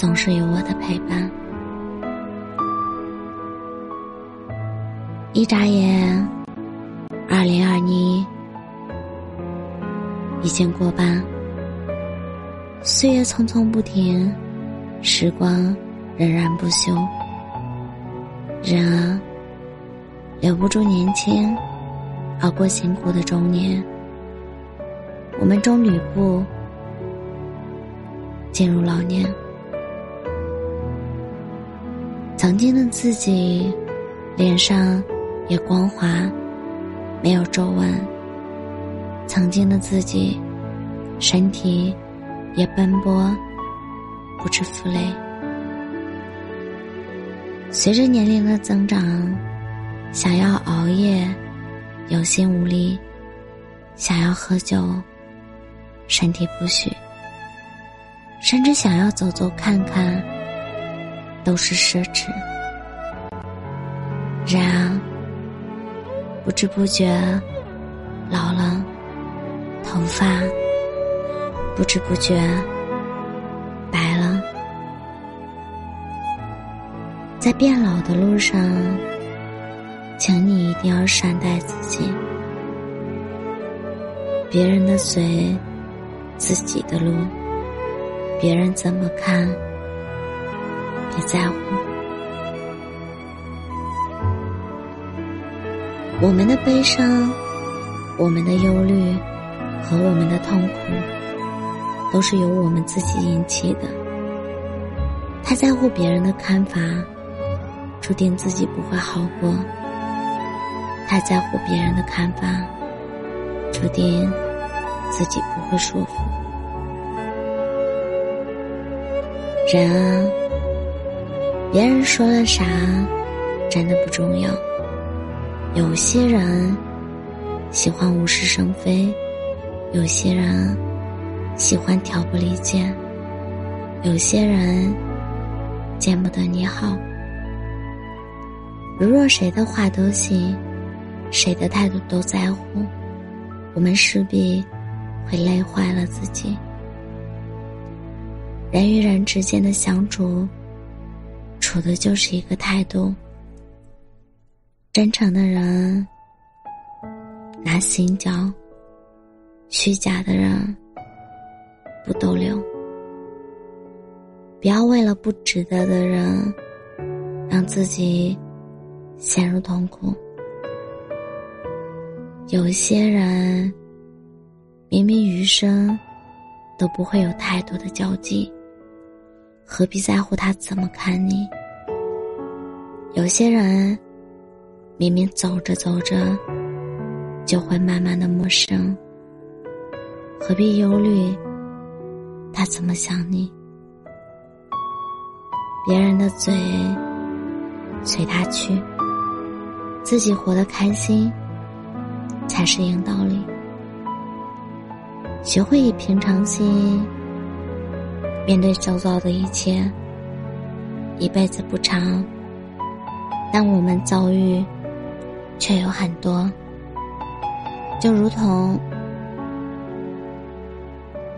总是有我的陪伴。一眨眼，二零二一已经过半，岁月匆匆不停，时光荏苒不休。人啊，留不住年轻，熬过辛苦的中年，我们终吕布进入老年。曾经的自己，脸上也光滑，没有皱纹。曾经的自己，身体也奔波，不知负累。随着年龄的增长，想要熬夜，有心无力；想要喝酒，身体不许；甚至想要走走看看。都是奢侈。然而，不知不觉老了，头发不知不觉白了。在变老的路上，请你一定要善待自己。别人的嘴，自己的路。别人怎么看？在乎，我们的悲伤、我们的忧虑和我们的痛苦，都是由我们自己引起的。太在乎别人的看法，注定自己不会好过；太在乎别人的看法，注定自己不会舒服。人啊。别人说了啥，真的不重要。有些人喜欢无事生非，有些人喜欢挑拨离间，有些人见不得你好。如若谁的话都信，谁的态度都在乎，我们势必会累坏了自己。人与人之间的相处。处的就是一个态度，真诚的人拿心交，虚假的人不逗留。不要为了不值得的人，让自己陷入痛苦。有些人明明余生都不会有太多的交集，何必在乎他怎么看你？有些人，明明走着走着，就会慢慢的陌生。何必忧虑他怎么想你？别人的嘴，随他去，自己活得开心，才是硬道理。学会以平常心面对周遭的一切，一辈子不长。但我们遭遇却有很多，就如同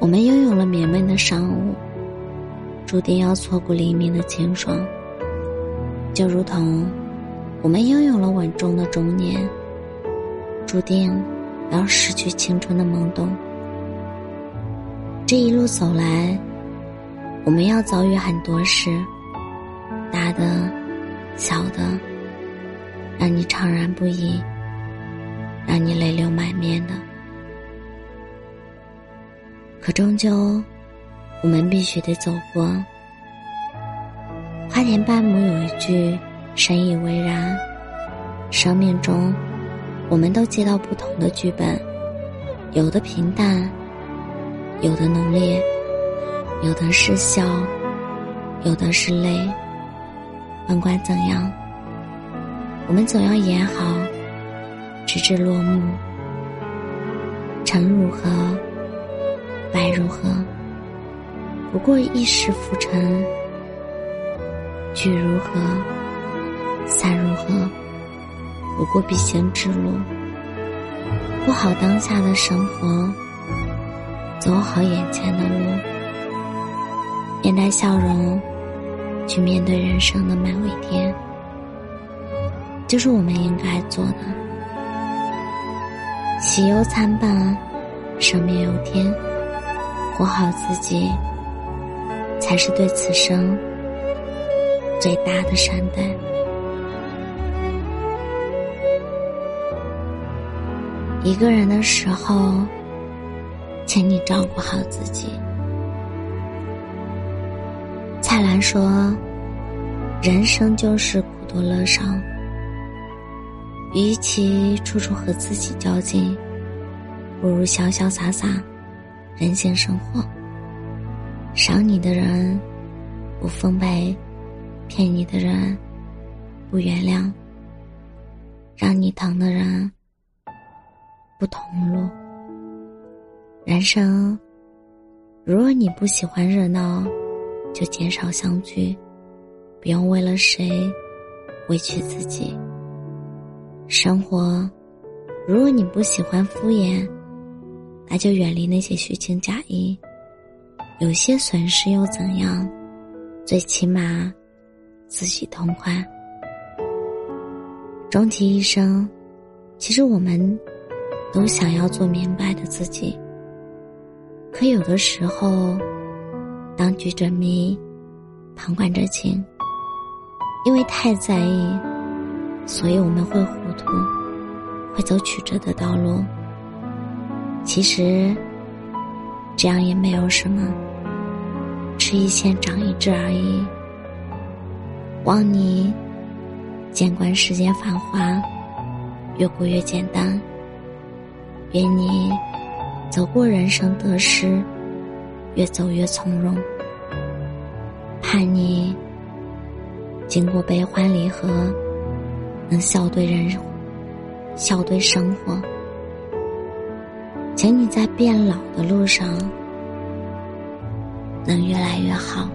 我们拥有了绵绵的上午，注定要错过黎明的清爽；就如同我们拥有了稳重的中年，注定要失去青春的懵懂。这一路走来，我们要遭遇很多事，大的。小的，让你怅然不已，让你泪流满面的。可终究，我们必须得走过。花田半亩有一句深以为然：生命中，我们都接到不同的剧本，有的平淡，有的浓烈，有的是笑，有的是泪。甭管怎样，我们总要演好，直至落幕。成如何，败如何，不过一时浮沉；聚如何，散如何，不过必行之路。过好当下的生活，走好眼前的路，面带笑容去面对人生的每一天，就是我们应该做的。喜忧参半，生命有天，活好自己，才是对此生最大的善待。一个人的时候，请你照顾好自己。蔡澜说：“人生就是苦多乐少，与其处处和自己较劲，不如潇潇洒洒，任性生活。赏你的人不奉陪，骗你的人不原谅，让你疼的人。”不同路。人生，如果你不喜欢热闹，就减少相聚，不用为了谁委屈自己。生活，如果你不喜欢敷衍，那就远离那些虚情假意。有些损失又怎样？最起码自己痛快。终其一生，其实我们。都想要做明白的自己，可有的时候，当局者迷，旁观者清。因为太在意，所以我们会糊涂，会走曲折的道路。其实，这样也没有什么，吃一堑长一智而已。望你见惯世间繁华，越过越简单。愿你走过人生得失，越走越从容。盼你经过悲欢离合，能笑对人，笑对生活。请你在变老的路上，能越来越好。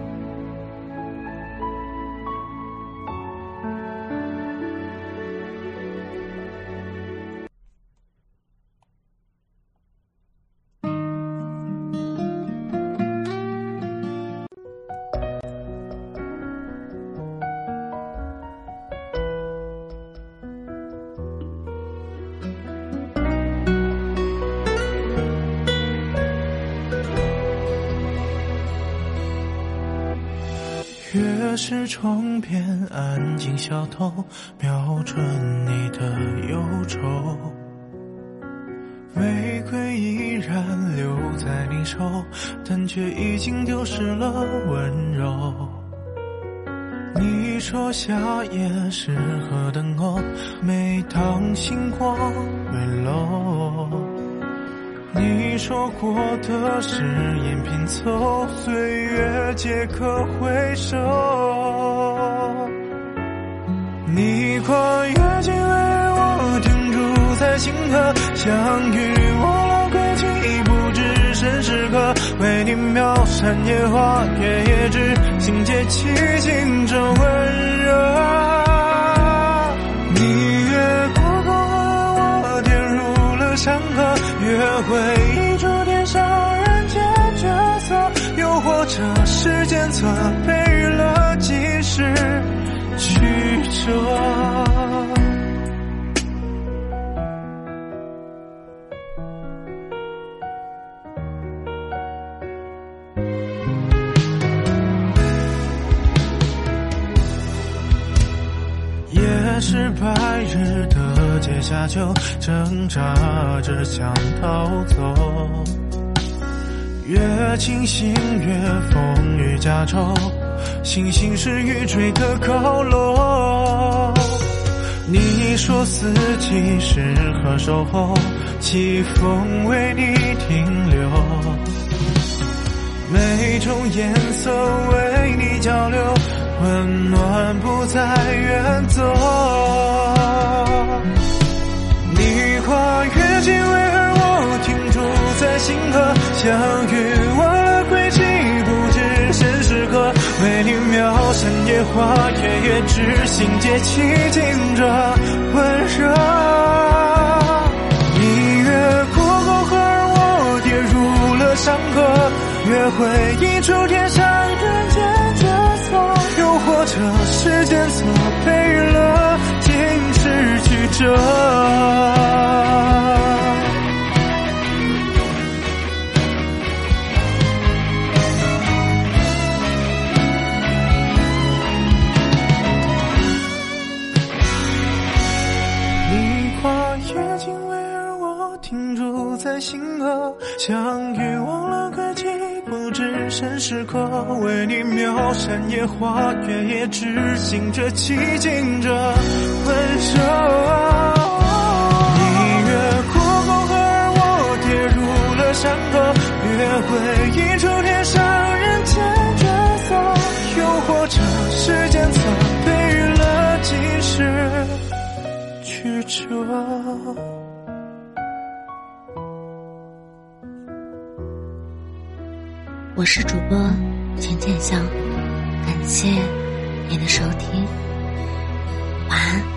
是窗边安静小偷，瞄准你的忧愁。玫瑰依然留在你手，但却已经丢失了温柔。你说夏夜适合等候，每当星光坠落。你说过的誓言拼凑，岁月皆可回首。你跨越几为我停驻在星河，相遇我老归期，不知身是客。为你描山野花，月夜之心结起心这温热。回忆注定上人间角色，又或者时间错配了几时曲折。也是白日的阶下囚，挣扎着想逃走。越清醒越风雨夹愁，星星是欲坠的高楼。你说四季适合守候，季风为你停留，每种颜色为你交流。温暖不再远走。跨越几纬，而我停驻在星河，相遇忘了轨迹，不知身是何。为你描山野花，夜夜执行，借其尽着温热。你越过沟壑，而我跌入了山河，越回忆出天上人间角色，又或者时间错配了，竟是曲折。终于忘了轨迹，不知身是客。为你描山野花，月夜执行着寂静着温热。你越过沟壑，而我跌入了山河，越回忆出我是主播浅浅香，感谢你的收听，晚安。